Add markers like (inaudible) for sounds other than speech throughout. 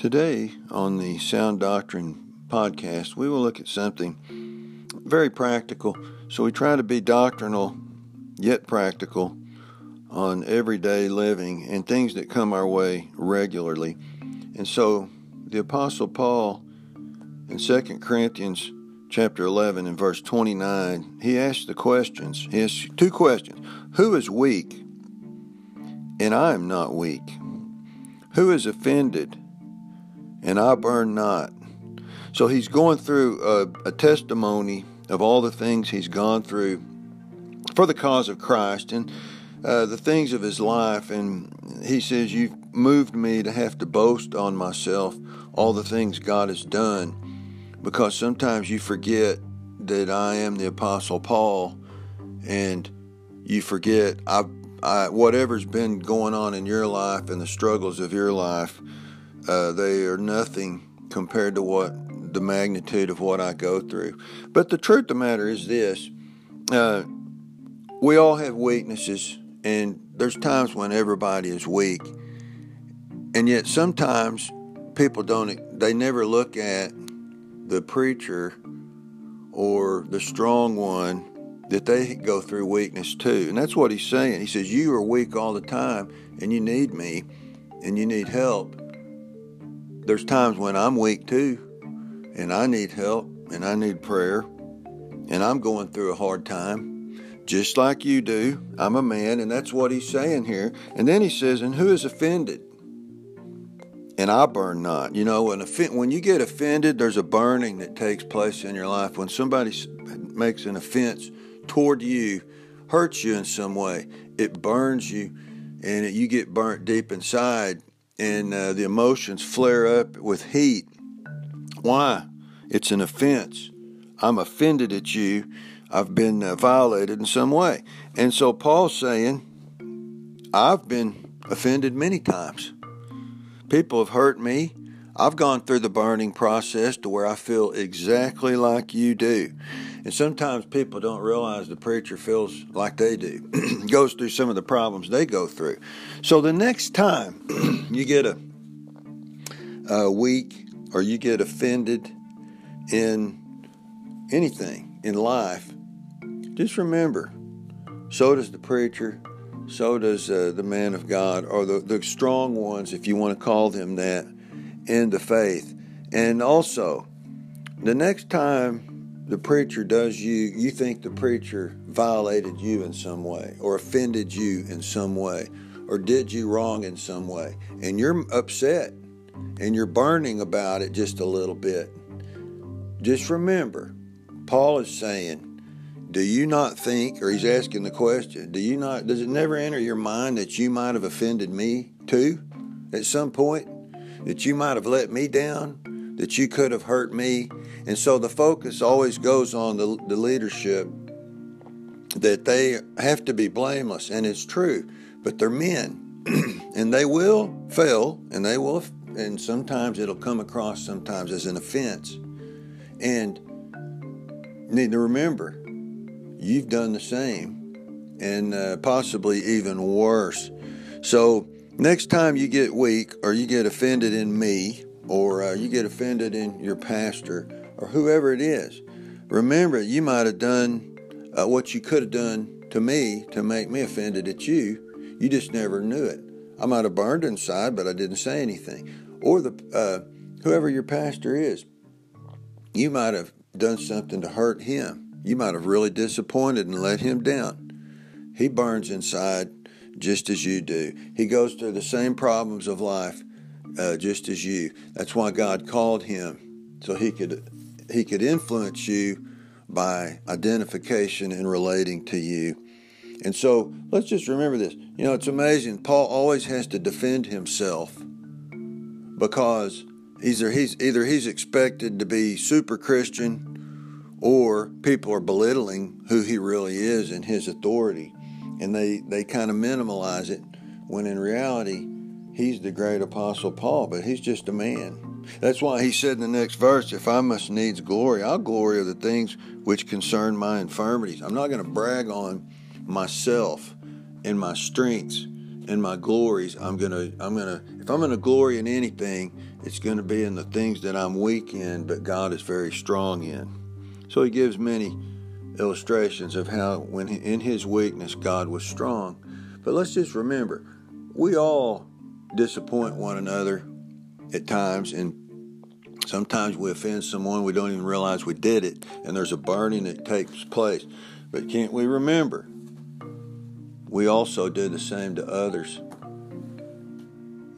Today on the Sound Doctrine podcast, we will look at something very practical. So we try to be doctrinal yet practical on everyday living and things that come our way regularly. And so the apostle Paul in 2 Corinthians chapter 11 and verse 29, he asks the questions. He asks two questions. Who is weak? And I am not weak. Who is offended? and I burn not. So he's going through a, a, testimony of all the things he's gone through for the cause of Christ and uh, the things of his life. And he says, You've moved me to have to boast on myself all the things God has done because sometimes you forget that I am the Apostle Paul and you forget I, I, whatever's been going on in your life and the struggles of your life uh, they are nothing compared to what the magnitude of what I go through. But the truth of the matter is this uh, we all have weaknesses, and there's times when everybody is weak. And yet sometimes people don't, they never look at the preacher or the strong one that they go through weakness too. And that's what he's saying. He says, You are weak all the time, and you need me, and you need help there's times when I'm weak too, and I need help, and I need prayer, and I'm going through a hard time, just like you do. I'm a man, and that's what he's saying here. And then he says, And who is offended? And I burn not. You know, when, when you get offended, there's a burning that takes place in your life. When somebody makes an offense toward you, hurts you in some way, it burns you, and you get burnt deep inside and uh, the emotions flare up with heat. Why? It's an offense. I'm offended at you. I've been uh, violated in some way. And so Paul's saying, I've been offended many times. People have hurt me. I've gone through the burning process to where I feel exactly like you do. And sometimes people don't realize the preacher feels like they do, (clears throat) goes through some of the problems they go through. So the next time (clears throat) you get a, a weak or you get offended in anything in life, just remember so does the preacher, so does uh, the man of God, or the, the strong ones, if you want to call them that, in the faith. And also, the next time the preacher does you, you think the preacher violated you in some way or offended you in some way or did you wrong in some way, and you're upset and you're burning about it just a little bit, just remember, Paul is saying, do you not think, or he's asking the question, do you not, does it never enter your mind that you might have offended me too at some point? That you might have let me down? That you could have hurt me? And so the focus always goes on the, the leadership that they have to be blameless, and it's true, but they're men, (clears throat) and they will fail, and they will, and sometimes it'll come across sometimes as an offense. And need to remember, you've done the same, and uh, possibly even worse. So next time you get weak or you get offended in me, or uh, you get offended in your pastor or whoever it is. Remember, you might have done uh, what you could have done to me to make me offended at you. You just never knew it. I might have burned inside, but I didn't say anything. Or the uh, whoever your pastor is, you might have done something to hurt him. You might have really disappointed and let him down. He burns inside just as you do. He goes through the same problems of life uh, just as you. That's why God called him so he could he could influence you by identification and relating to you. And so let's just remember this. You know, it's amazing. Paul always has to defend himself because either he's either he's expected to be super Christian or people are belittling who he really is and his authority. And they, they kind of minimalize it when in reality he's the great apostle Paul, but he's just a man. That's why he said in the next verse, If I must needs glory, I'll glory of the things which concern my infirmities. I'm not going to brag on myself and my strengths and my glories. I'm gonna I'm gonna if I'm gonna glory in anything, it's gonna be in the things that I'm weak in, but God is very strong in. So he gives many illustrations of how when he, in his weakness God was strong. But let's just remember, we all disappoint one another at times and sometimes we offend someone we don't even realize we did it and there's a burning that takes place. But can't we remember we also do the same to others.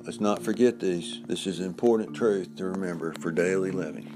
Let's not forget these. This is an important truth to remember for daily living.